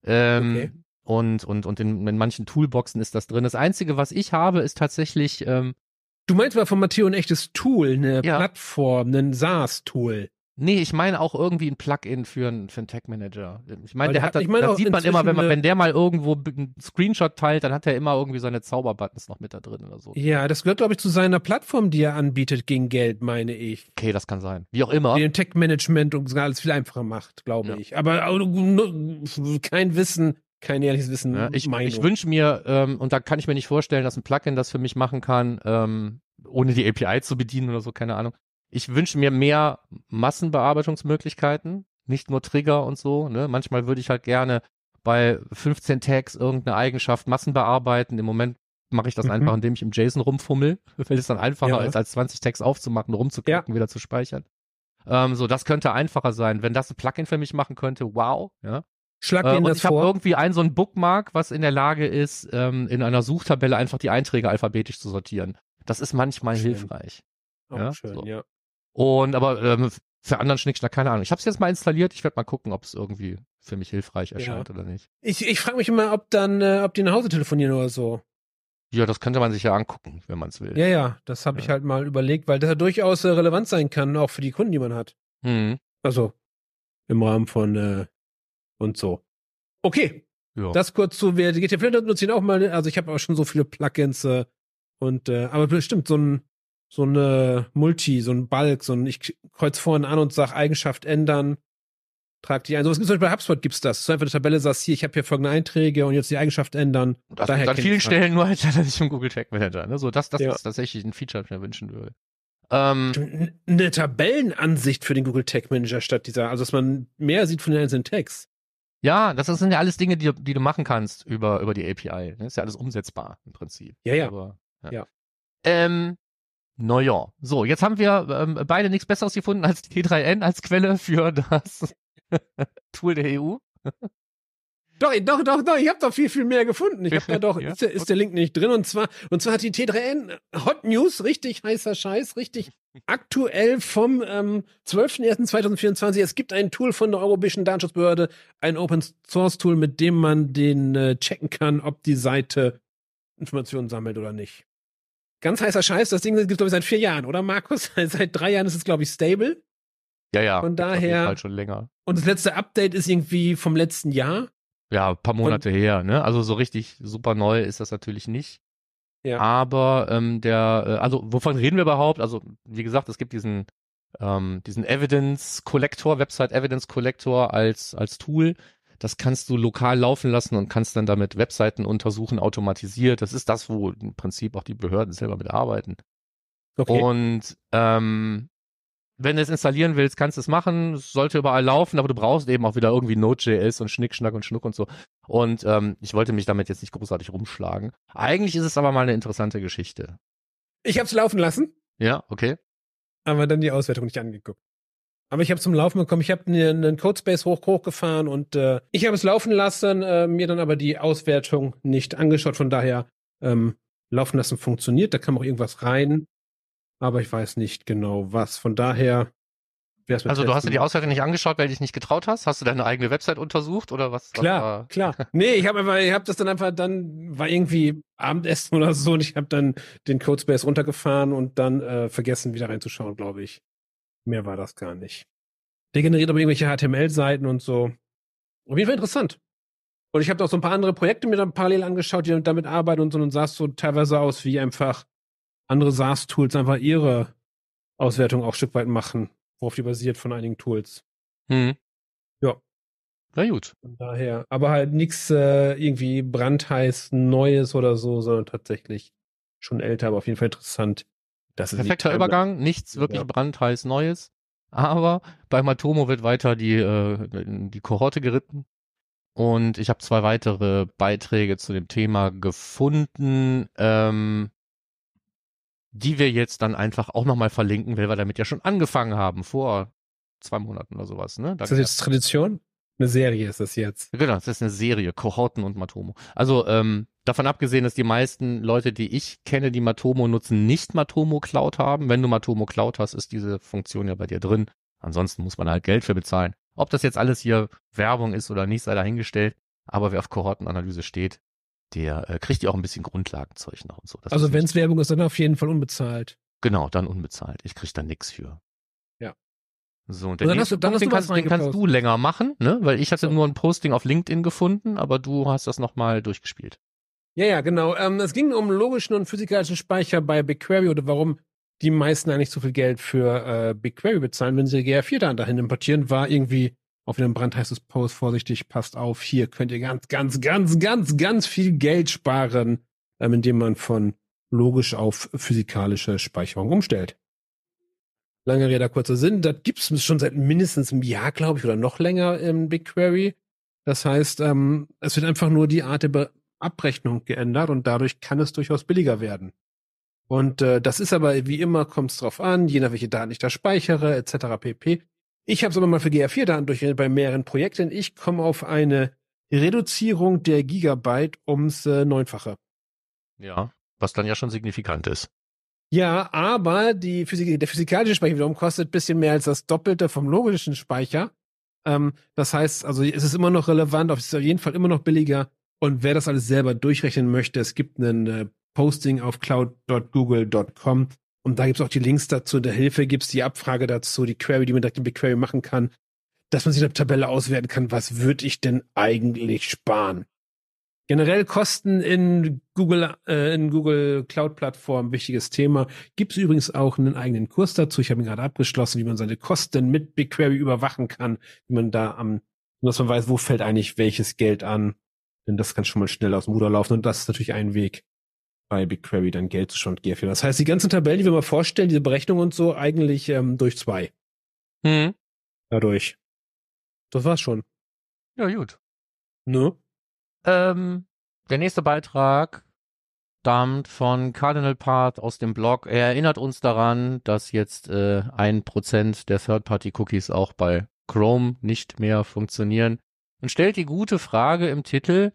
Ähm, okay. Und und und in, in manchen Toolboxen ist das drin. Das einzige, was ich habe, ist tatsächlich. Ähm, du meinst mal von Matteo ein echtes Tool, eine ja. Plattform, ein SaaS-Tool. Nee, ich meine auch irgendwie ein Plugin für einen für einen Tag Manager. Ich meine, der hat das, ich mein das sieht man immer, wenn man wenn der mal irgendwo einen Screenshot teilt, dann hat er immer irgendwie seine Zauberbuttons noch mit da drin oder so. Ja, das gehört glaube ich zu seiner Plattform, die er anbietet gegen Geld, meine ich. Okay, das kann sein. Wie auch immer. Die den Tech Management und alles viel einfacher macht, glaube ja. ich. Aber kein Wissen, kein ehrliches Wissen. Ja, ich ich wünsche mir ähm, und da kann ich mir nicht vorstellen, dass ein Plugin das für mich machen kann, ähm, ohne die API zu bedienen oder so, keine Ahnung ich wünsche mir mehr Massenbearbeitungsmöglichkeiten, nicht nur Trigger und so. Ne? Manchmal würde ich halt gerne bei 15 Tags irgendeine Eigenschaft Massen bearbeiten. Im Moment mache ich das mhm. einfach, indem ich im JSON rumfummel, *laughs* weil es dann einfacher ja. ist, als 20 Tags aufzumachen, rumzuklicken, ja. wieder zu speichern. Ähm, so, das könnte einfacher sein. Wenn das ein Plugin für mich machen könnte, wow, ja. Schlag äh, und ich habe irgendwie ein so ein Bookmark, was in der Lage ist, ähm, in einer Suchtabelle einfach die Einträge alphabetisch zu sortieren. Das ist manchmal schön. hilfreich. Auch ja, schön, so. ja. Und aber ähm, für anderen Schnickschnack, keine Ahnung. Ich habe es jetzt mal installiert. Ich werde mal gucken, ob es irgendwie für mich hilfreich erscheint ja. oder nicht. Ich, ich frage mich immer, ob dann, äh, ob die nach Hause telefonieren oder so. Ja, das könnte man sich ja angucken, wenn man es will. Ja, ja, das habe ja. ich halt mal überlegt, weil das ja durchaus äh, relevant sein kann, auch für die Kunden, die man hat. Mhm. Also im Rahmen von äh, und so. Okay. Ja. Das kurz zu, wer die GT nutze ich auch mal, also ich habe auch schon so viele Plugins äh, und äh, aber bestimmt so ein so eine Multi, so ein Balk, so ein, ich kreuz vorne an und sag Eigenschaft ändern, trag die ein. So was gibt's zum Beispiel bei HubSpot gibt's das. So einfach eine Tabelle sagst, hier, ich habe hier folgende Einträge und jetzt die Eigenschaft ändern. Das Daher an vielen Stellen nur *laughs* halt nicht im Google Tag Manager. Ne? So, das, das ja. ist tatsächlich ein Feature, das ich mir wünschen würde. Ähm, eine Tabellenansicht für den Google Tag Manager statt dieser, also dass man mehr sieht von den einzelnen Tags. Ja, das sind ja alles Dinge, die, die du machen kannst über, über die API. Das ne? ist ja alles umsetzbar im Prinzip. Ja, ja. Aber, ja. ja. Ähm, naja, so, jetzt haben wir ähm, beide nichts Besseres gefunden als T3N als Quelle für das *laughs* Tool der EU. Doch, doch, doch, doch, ich habe doch viel, viel mehr gefunden. Ich habe *laughs* da doch, ja? ist, der, ist der Link nicht drin. Und zwar, und zwar hat die T3N Hot News, richtig heißer Scheiß, richtig aktuell vom ähm, 12.01.2024. Es gibt ein Tool von der Europäischen Datenschutzbehörde, ein Open Source Tool, mit dem man den äh, checken kann, ob die Seite Informationen sammelt oder nicht. Ganz heißer Scheiß, das Ding gibt es, glaube ich, seit vier Jahren, oder Markus? *laughs* Seit drei Jahren ist es, glaube ich, stable. Ja, ja. Von daher. Halt schon länger. Und das letzte Update ist irgendwie vom letzten Jahr. Ja, paar Monate und, her, ne? Also so richtig super neu ist das natürlich nicht. Ja. Aber ähm, der, äh, also wovon reden wir überhaupt? Also, wie gesagt, es gibt diesen, ähm, diesen Evidence Collector, Website Evidence Collector als, als Tool, das kannst du lokal laufen lassen und kannst dann damit Webseiten untersuchen, automatisiert. Das ist das, wo im Prinzip auch die Behörden selber mitarbeiten. Okay. Und ähm, wenn du es installieren willst, kannst du es machen. Es sollte überall laufen, aber du brauchst eben auch wieder irgendwie Node.js und Schnick, Schnack und Schnuck und so. Und ähm, ich wollte mich damit jetzt nicht großartig rumschlagen. Eigentlich ist es aber mal eine interessante Geschichte. Ich habe es laufen lassen. Ja, okay. Aber dann die Auswertung nicht angeguckt. Aber ich habe zum Laufen bekommen. Ich habe einen Codespace hoch hochgefahren und äh, ich habe es laufen lassen, äh, mir dann aber die Auswertung nicht angeschaut. Von daher ähm, laufen lassen funktioniert. Da kam auch irgendwas rein, aber ich weiß nicht genau was. Von daher Also testen. du hast dir die Auswertung nicht angeschaut, weil du dich nicht getraut hast? Hast du deine eigene Website untersucht oder was? Klar, was klar. *laughs* Nee, ich habe einfach, ich habe das dann einfach, dann war irgendwie Abendessen *laughs* oder so und ich habe dann den Codespace runtergefahren und dann äh, vergessen, wieder reinzuschauen, glaube ich. Mehr war das gar nicht. Der generiert aber irgendwelche HTML-Seiten und so. Auf jeden Fall interessant. Und ich habe auch so ein paar andere Projekte mir dann parallel angeschaut, die damit arbeiten und so und sah es so teilweise aus, wie einfach andere SaaS-Tools einfach ihre Auswertung auch ein Stück weit machen, worauf die basiert von einigen Tools. Hm. Ja. Na gut. Von daher, aber halt nichts äh, irgendwie brandheiß Neues oder so, sondern tatsächlich schon älter, aber auf jeden Fall interessant. Das Perfekter Übergang, nichts wirklich ja. brandheiß Neues. Aber bei Matomo wird weiter die, äh, die Kohorte geritten. Und ich habe zwei weitere Beiträge zu dem Thema gefunden, ähm, die wir jetzt dann einfach auch nochmal verlinken, weil wir damit ja schon angefangen haben, vor zwei Monaten oder sowas. Ne? Da ist das jetzt Tradition? Eine Serie ist das jetzt. Genau, das ist eine Serie, Kohorten und Matomo. Also ähm, davon abgesehen, dass die meisten Leute, die ich kenne, die Matomo nutzen, nicht Matomo Cloud haben. Wenn du Matomo Cloud hast, ist diese Funktion ja bei dir drin. Ansonsten muss man halt Geld für bezahlen. Ob das jetzt alles hier Werbung ist oder nicht, sei dahingestellt. Aber wer auf Kohortenanalyse steht, der äh, kriegt ja auch ein bisschen Grundlagenzeug noch und so. Das also wenn es Werbung ist, dann auf jeden Fall unbezahlt. Genau, dann unbezahlt. Ich krieg da nix für. Ja. So, und, und dann hast du, dann Punkt, den, kannst, den kannst du länger machen, ne? Weil ich hatte so. nur ein Posting auf LinkedIn gefunden, aber du hast das nochmal durchgespielt. Ja, ja, genau. Ähm, es ging um logischen und physikalischen Speicher bei BigQuery oder warum die meisten eigentlich so viel Geld für äh, BigQuery bezahlen, wenn sie GR4-Daten dahin importieren, war irgendwie auf einem brandheißes Post, vorsichtig, passt auf, hier könnt ihr ganz, ganz, ganz, ganz, ganz viel Geld sparen, ähm, indem man von logisch auf physikalische Speicherung umstellt. Lange Rede, kurzer Sinn, das gibt es schon seit mindestens einem Jahr, glaube ich, oder noch länger im BigQuery. Das heißt, ähm, es wird einfach nur die Art der Abrechnung geändert und dadurch kann es durchaus billiger werden. Und äh, das ist aber wie immer, kommt es drauf an, je nach welche Daten ich da speichere, etc. pp. Ich habe es aber mal für GR4-Daten durch bei mehreren Projekten. Ich komme auf eine Reduzierung der Gigabyte ums äh, Neunfache. Ja, was dann ja schon signifikant ist. Ja, aber die Physik der physikalische Speicher wiederum kostet ein bisschen mehr als das Doppelte vom logischen Speicher. Ähm, das heißt, also es ist immer noch relevant, es ist auf jeden Fall immer noch billiger. Und wer das alles selber durchrechnen möchte, es gibt einen äh, Posting auf cloud.google.com und da gibt's auch die Links dazu. In der Hilfe gibt's die Abfrage dazu, die Query, die man direkt in BigQuery machen kann, dass man sich eine Tabelle auswerten kann, was würde ich denn eigentlich sparen? Generell Kosten in Google, äh, in Google Cloud Plattform, wichtiges Thema. Gibt es übrigens auch einen eigenen Kurs dazu. Ich habe ihn gerade abgeschlossen, wie man seine Kosten mit BigQuery überwachen kann, wie man da am, dass man weiß, wo fällt eigentlich welches Geld an. Denn das kann schon mal schnell aus dem Ruder laufen und das ist natürlich ein Weg, bei BigQuery dann Geld zu schon GFL. Das heißt, die ganzen Tabellen, die wir mal vorstellen, diese Berechnungen und so, eigentlich ähm, durch zwei. Hm. Dadurch. Das war's schon. Ja, gut. Ne? Ähm, der nächste Beitrag stammt von Cardinal Path aus dem Blog. Er erinnert uns daran, dass jetzt äh, ein Prozent der Third-Party-Cookies auch bei Chrome nicht mehr funktionieren und stellt die gute Frage im Titel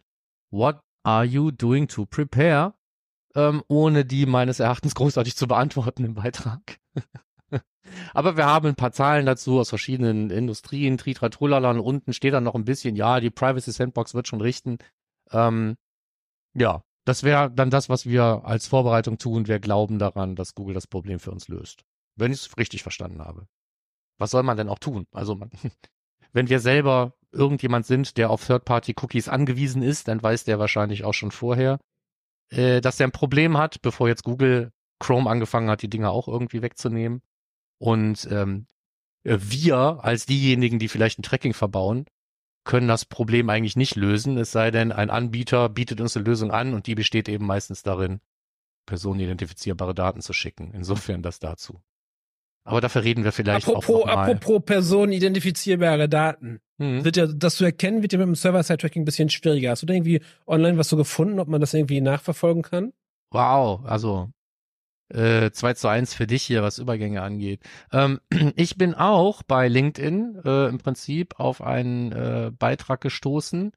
What are you doing to prepare? ähm, ohne die meines Erachtens großartig zu beantworten im Beitrag. *laughs* Aber wir haben ein paar Zahlen dazu aus verschiedenen Industrien, Tritratrulala, und unten steht dann noch ein bisschen, ja, die Privacy Sandbox wird schon richten. Ähm, ja, das wäre dann das, was wir als Vorbereitung tun. Wir glauben daran, dass Google das Problem für uns löst. Wenn ich es richtig verstanden habe. Was soll man denn auch tun? Also, man, *laughs* wenn wir selber irgendjemand sind, der auf Third-Party-Cookies angewiesen ist, dann weiß der wahrscheinlich auch schon vorher, äh, dass er ein Problem hat, bevor jetzt Google Chrome angefangen hat, die Dinger auch irgendwie wegzunehmen. Und ähm, äh, wir als diejenigen, die vielleicht ein Tracking verbauen, können das Problem eigentlich nicht lösen, es sei denn, ein Anbieter bietet uns eine Lösung an und die besteht eben meistens darin, personenidentifizierbare Daten zu schicken. Insofern das dazu. Aber dafür reden wir vielleicht apropos, auch noch mal. Apropos personenidentifizierbare Daten. Mhm. Wird ja, das zu erkennen, wird ja mit dem Server-Side-Tracking ein bisschen schwieriger. Hast du da irgendwie online was so gefunden, ob man das irgendwie nachverfolgen kann? Wow, also äh, 2 zu 1 für dich hier, was Übergänge angeht. Ähm, *clears throat* ich bin auch bei LinkedIn äh, im Prinzip auf einen äh, Beitrag gestoßen,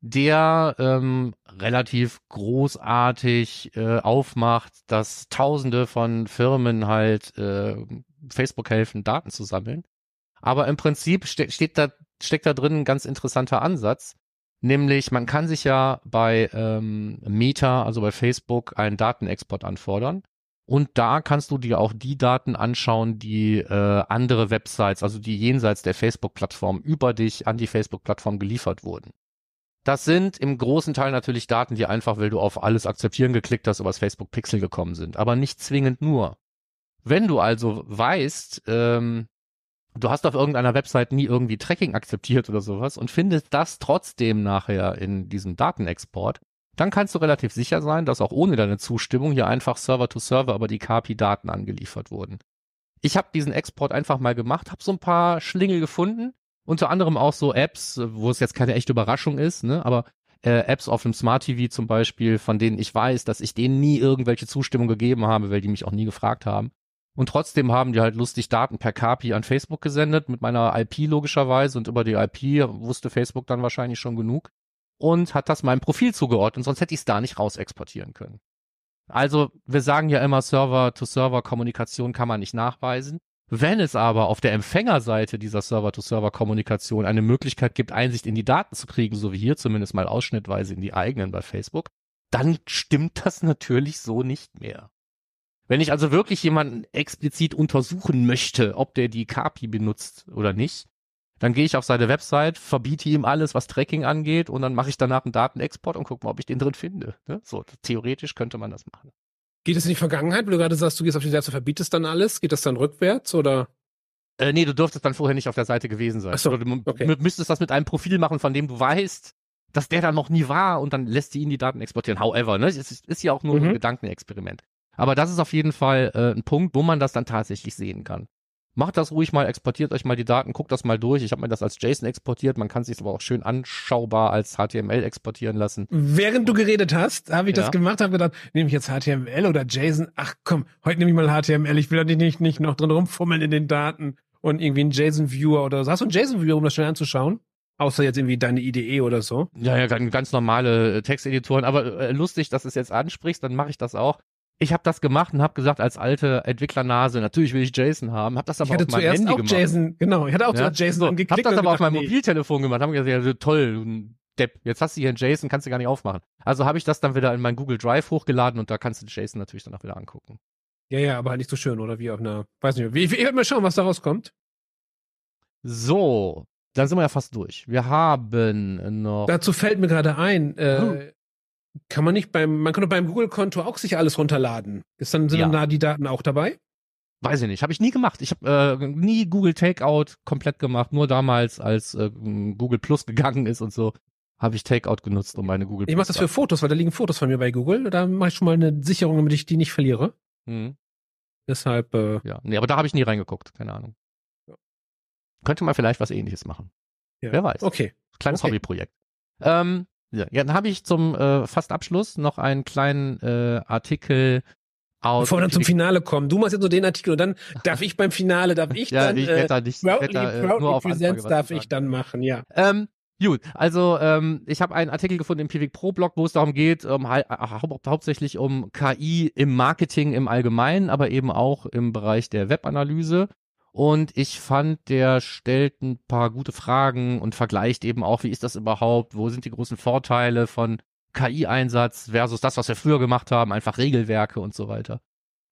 der ähm, relativ großartig äh, aufmacht, dass Tausende von Firmen halt äh, Facebook helfen, Daten zu sammeln. Aber im Prinzip ste steht da, steckt da drin ein ganz interessanter Ansatz. Nämlich, man kann sich ja bei ähm, Meta, also bei Facebook, einen Datenexport anfordern. Und da kannst du dir auch die Daten anschauen, die äh, andere Websites, also die jenseits der Facebook-Plattform über dich an die Facebook-Plattform geliefert wurden. Das sind im großen Teil natürlich Daten, die einfach, weil du auf alles akzeptieren geklickt hast, über das Facebook Pixel gekommen sind, aber nicht zwingend nur. Wenn du also weißt, ähm, du hast auf irgendeiner Website nie irgendwie Tracking akzeptiert oder sowas und findest das trotzdem nachher in diesem Datenexport, dann kannst du relativ sicher sein, dass auch ohne deine Zustimmung hier einfach Server-to-Server über die KPI-Daten angeliefert wurden. Ich habe diesen Export einfach mal gemacht, habe so ein paar Schlingel gefunden, unter anderem auch so Apps, wo es jetzt keine echte Überraschung ist, ne, aber äh, Apps auf dem Smart TV zum Beispiel, von denen ich weiß, dass ich denen nie irgendwelche Zustimmung gegeben habe, weil die mich auch nie gefragt haben. Und trotzdem haben die halt lustig Daten per KPI an Facebook gesendet, mit meiner IP logischerweise. Und über die IP wusste Facebook dann wahrscheinlich schon genug und hat das meinem Profil zugeordnet, sonst hätte ich es da nicht raus exportieren können. Also wir sagen ja immer, Server-to-Server-Kommunikation kann man nicht nachweisen. Wenn es aber auf der Empfängerseite dieser Server-to-Server-Kommunikation eine Möglichkeit gibt, Einsicht in die Daten zu kriegen, so wie hier zumindest mal ausschnittweise in die eigenen bei Facebook, dann stimmt das natürlich so nicht mehr. Wenn ich also wirklich jemanden explizit untersuchen möchte, ob der die KPI benutzt oder nicht, dann gehe ich auf seine Website, verbiete ihm alles, was Tracking angeht, und dann mache ich danach einen Datenexport und gucke mal, ob ich den drin finde. Ne? So, theoretisch könnte man das machen. Geht es in die Vergangenheit, wo du gerade sagst, du gehst auf die Seite, verbietest dann alles? Geht das dann rückwärts oder? Äh, nee, du dürftest dann vorher nicht auf der Seite gewesen sein. Ach so, du okay. müsstest das mit einem Profil machen, von dem du weißt, dass der da noch nie war und dann lässt sie ihn die Daten exportieren. However, ne? Es ist, ist ja auch nur mhm. ein Gedankenexperiment. Aber das ist auf jeden Fall äh, ein Punkt, wo man das dann tatsächlich sehen kann. Macht das ruhig mal, exportiert euch mal die Daten, guckt das mal durch. Ich habe mir das als JSON exportiert, man kann sich aber auch schön anschaubar als HTML exportieren lassen. Während du geredet hast, habe ich ja. das gemacht, habe gedacht, nehme ich jetzt HTML oder JSON? Ach komm, heute nehme ich mal HTML, ich will doch nicht, nicht noch drin rumfummeln in den Daten und irgendwie einen JSON-Viewer oder so. Hast du einen JSON-Viewer, um das schnell anzuschauen? Außer jetzt irgendwie deine IDE oder so. Ja, ja, ganz normale Texteditoren. Aber äh, lustig, dass du es jetzt ansprichst, dann mache ich das auch ich habe das gemacht und habe gesagt, als alte Entwicklernase, natürlich will ich JSON haben, habe das aber ich hatte auf meinem Handy auch gemacht. JSON, genau, ich hatte auch ja? JSON so, angeklickt. Hab das aber auf meinem Mobiltelefon gemacht, haben gesagt, ja, toll, Depp, jetzt hast du hier ein JSON, kannst du gar nicht aufmachen. Also habe ich das dann wieder in mein Google Drive hochgeladen und da kannst du JSON natürlich dann auch wieder angucken. Ja, ja, aber halt nicht so schön, oder wie auf einer, weiß nicht, wie, wie, mal schauen, was da rauskommt. So, dann sind wir ja fast durch. Wir haben noch. Dazu fällt mir gerade ein, äh, hm. Kann man nicht beim, man kann doch beim Google-Konto auch sich alles runterladen. Ist dann, sind ja. dann da die Daten auch dabei? Weiß ich nicht, habe ich nie gemacht. Ich habe äh, nie Google Takeout komplett gemacht. Nur damals, als äh, Google Plus gegangen ist und so, habe ich Takeout genutzt, um meine Google. Ich mache das für Fotos, weil da liegen Fotos von mir bei Google. Da mache ich schon mal eine Sicherung, damit ich die nicht verliere. Mhm. Deshalb. Äh, ja, nee, aber da habe ich nie reingeguckt. Keine Ahnung. Ja. Könnte man vielleicht was Ähnliches machen. Ja. Wer weiß. Okay. Kleines okay. Hobbyprojekt. Ähm, ja, dann habe ich zum äh, fast Abschluss noch einen kleinen äh, Artikel aus. Bevor wir dann zum Finale kommen, du machst jetzt nur den Artikel und dann *laughs* darf ich beim Finale, darf ich ja, dann, ich äh, da nicht, proudly, da, äh, proudly nur auf Presents darf ich dann machen, ja. Ähm, Gut, also ähm, ich habe einen Artikel gefunden im Pivik Pro Blog, wo es darum geht, ähm, hau hau hauptsächlich um KI im Marketing im Allgemeinen, aber eben auch im Bereich der Webanalyse. Und ich fand, der stellt ein paar gute Fragen und vergleicht eben auch, wie ist das überhaupt, wo sind die großen Vorteile von KI-Einsatz versus das, was wir früher gemacht haben, einfach Regelwerke und so weiter.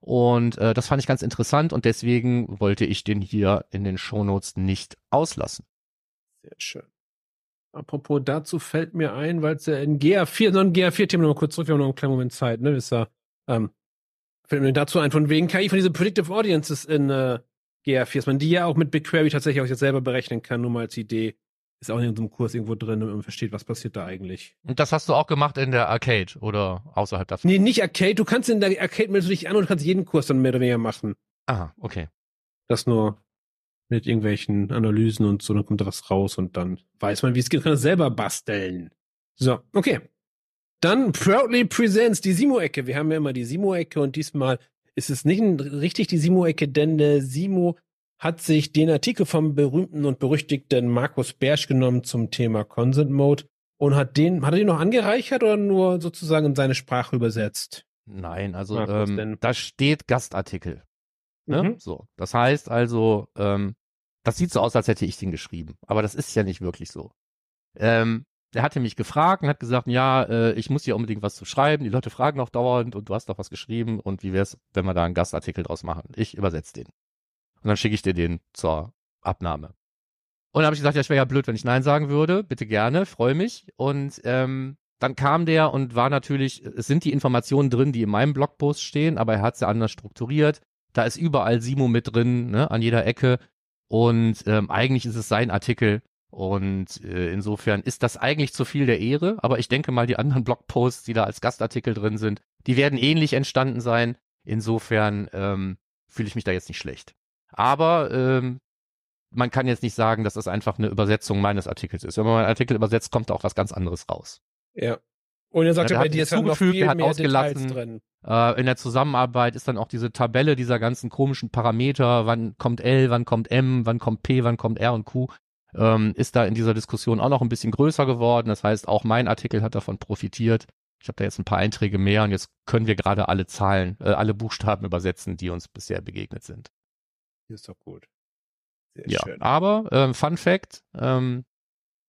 Und äh, das fand ich ganz interessant und deswegen wollte ich den hier in den Shownotes nicht auslassen. Sehr schön. Apropos dazu fällt mir ein, weil es ja in GA4, so ein GA4-Thema nochmal kurz zurück, wir haben noch einen kleinen Moment Zeit, ne? Ist ja, ähm, fällt mir dazu ein, von wegen KI, von diesen Predictive Audiences in äh, GA4, dass man die ja auch mit BigQuery tatsächlich auch jetzt selber berechnen kann, nur mal als Idee. Ist auch in unserem Kurs irgendwo drin und man versteht, was passiert da eigentlich. Und das hast du auch gemacht in der Arcade oder außerhalb davon? Nee, nicht Arcade. Du kannst in der Arcade meldest du dich an und kannst jeden Kurs dann mehr oder weniger machen. Aha, okay. Das nur mit irgendwelchen Analysen und so, dann kommt da was raus und dann weiß man, wie es geht, kann es selber basteln. So, okay. Dann Proudly Presents die Simo-Ecke. Wir haben ja immer die Simo-Ecke und diesmal ist es nicht richtig die Simo-Ecke, denn der Simo hat sich den Artikel vom berühmten und berüchtigten Markus Bersch genommen zum Thema Consent Mode und hat den, hat er den noch angereichert oder nur sozusagen in seine Sprache übersetzt? Nein, also ähm, da steht Gastartikel. Ne? Mhm. So, das heißt also, ähm, Das sieht so aus, als hätte ich den geschrieben. Aber das ist ja nicht wirklich so. Ähm, er hatte mich gefragt und hat gesagt, ja, äh, ich muss hier unbedingt was zu schreiben. Die Leute fragen auch dauernd und du hast doch was geschrieben und wie wär's, wenn wir da einen Gastartikel draus machen? Ich übersetze den. Und dann schicke ich dir den zur Abnahme. Und dann habe ich gesagt, ja, ich wäre ja blöd, wenn ich Nein sagen würde. Bitte gerne, freue mich. Und ähm, dann kam der und war natürlich, es sind die Informationen drin, die in meinem Blogpost stehen, aber er hat sie anders strukturiert. Da ist überall Simo mit drin, ne, an jeder Ecke. Und ähm, eigentlich ist es sein Artikel und äh, insofern ist das eigentlich zu viel der Ehre, aber ich denke mal, die anderen *laughs* Blogposts, die da als Gastartikel drin sind, die werden ähnlich entstanden sein. Insofern ähm, fühle ich mich da jetzt nicht schlecht. Aber ähm, man kann jetzt nicht sagen, dass das einfach eine Übersetzung meines Artikels ist. Wenn man einen Artikel übersetzt, kommt da auch was ganz anderes raus. Ja. Und er sagt ja, bei dir ja noch viel hat ausgelassen. drin. Äh, in der Zusammenarbeit ist dann auch diese Tabelle dieser ganzen komischen Parameter, wann kommt L, wann kommt M, wann kommt P, wann kommt R und Q ähm, ist da in dieser Diskussion auch noch ein bisschen größer geworden. Das heißt, auch mein Artikel hat davon profitiert. Ich habe da jetzt ein paar Einträge mehr und jetzt können wir gerade alle Zahlen, äh, alle Buchstaben übersetzen, die uns bisher begegnet sind. Ist doch gut. Sehr ja, schön. aber ähm, Fun Fact, ähm,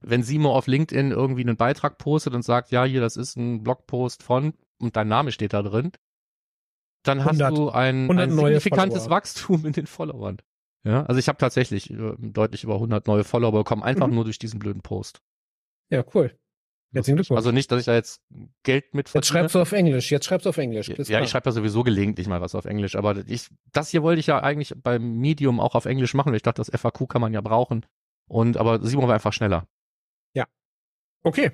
wenn Simo auf LinkedIn irgendwie einen Beitrag postet und sagt, ja, hier, das ist ein Blogpost von und dein Name steht da drin, dann 100, hast du ein, ein signifikantes Wachstum in den Followern. Ja, also ich habe tatsächlich äh, deutlich über 100 neue Follower bekommen, einfach mhm. nur durch diesen blöden Post. Ja, cool. Herzlichen Glückwunsch. Also nicht, dass ich da jetzt Geld mit Jetzt schreibst du auf Englisch, jetzt schreibst du auf Englisch. Ja, ja ich schreibe ja sowieso gelegentlich mal was auf Englisch, aber ich, das hier wollte ich ja eigentlich beim Medium auch auf Englisch machen, weil ich dachte, das FAQ kann man ja brauchen. Und aber Simon war einfach schneller. Ja. Okay.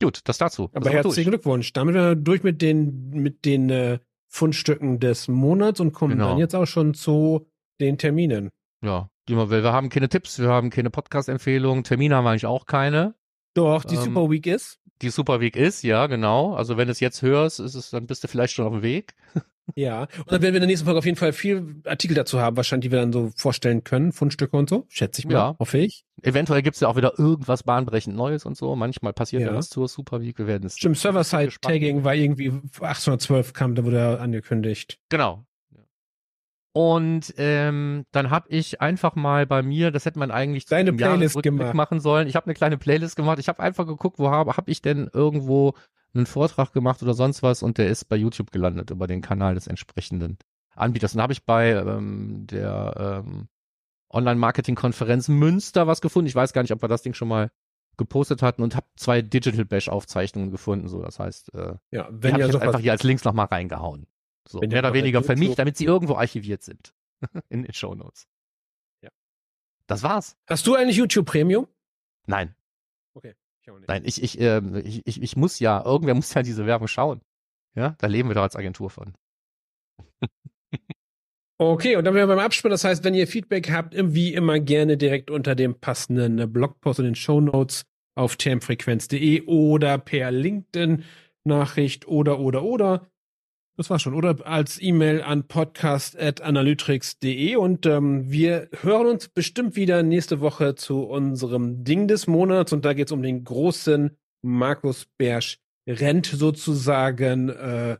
Gut, das dazu. Aber herzlichen Glückwunsch. Damit wir durch mit den mit den äh, Fundstücken des Monats und kommen genau. dann jetzt auch schon zu den Terminen. Ja, die man will. Wir haben keine Tipps, wir haben keine Podcast-Empfehlungen, Termine haben wir eigentlich auch keine. Doch, die ähm, Super Week ist. Die Super Week ist, ja, genau. Also wenn du es jetzt hörst, ist es, dann bist du vielleicht schon auf dem Weg. Ja, und dann werden wir in der nächsten Folge auf jeden Fall viel Artikel dazu haben, wahrscheinlich, die wir dann so vorstellen können, Fundstücke und so, schätze ich mal, ja. hoffe ich. Eventuell gibt's ja auch wieder irgendwas bahnbrechend Neues und so. Manchmal passiert ja, was zur Super Week, wir werden es Stimmt, Server-Side-Tagging war irgendwie 1812 kam, da wurde er angekündigt. Genau, und ähm, dann habe ich einfach mal bei mir, das hätte man eigentlich Deine Playlist gemacht. machen sollen. Ich habe eine kleine Playlist gemacht. Ich habe einfach geguckt, wo habe hab ich denn irgendwo einen Vortrag gemacht oder sonst was und der ist bei YouTube gelandet über den Kanal des entsprechenden Anbieters. Dann habe ich bei ähm, der ähm, Online-Marketing-Konferenz Münster was gefunden. Ich weiß gar nicht, ob wir das Ding schon mal gepostet hatten und habe zwei Digital Bash Aufzeichnungen gefunden. So, das heißt, äh, ja, wenn die ihr ich einfach hier als Links nochmal reingehauen. So, Wenn mehr oder weniger für mich, damit sie irgendwo archiviert sind. *laughs* in den Show Notes. Ja. Das war's. Hast du eigentlich YouTube Premium? Nein. Okay. Ich auch nicht. Nein, ich, ich, äh, ich, ich, ich muss ja, irgendwer muss ja diese Werbung schauen. Ja, da leben wir doch als Agentur von. *laughs* Okay, und dann wären wir beim Abspann. Das heißt, wenn ihr Feedback habt, wie immer gerne direkt unter dem passenden Blogpost in den Show Notes auf termfrequenz.de oder per LinkedIn Nachricht oder oder oder. Das war schon. Oder als E-Mail an podcast.analytrix.de und ähm, wir hören uns bestimmt wieder nächste Woche zu unserem Ding des Monats und da geht es um den großen Markus Bersch rennt sozusagen äh,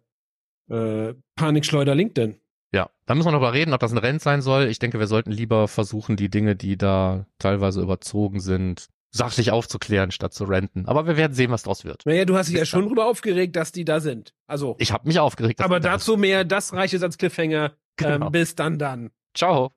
äh, Panikschleuder LinkedIn. Ja, da müssen wir noch mal reden, ob das ein Rent sein soll. Ich denke, wir sollten lieber versuchen, die Dinge, die da teilweise überzogen sind, sachlich aufzuklären, statt zu renten. Aber wir werden sehen, was draus wird. Naja, du hast dich ja schon drüber aufgeregt, dass die da sind. Also. Ich habe mich aufgeregt. Aber dazu mehr, das reicht jetzt als Cliffhanger. Genau. Ähm, bis dann dann. Ciao.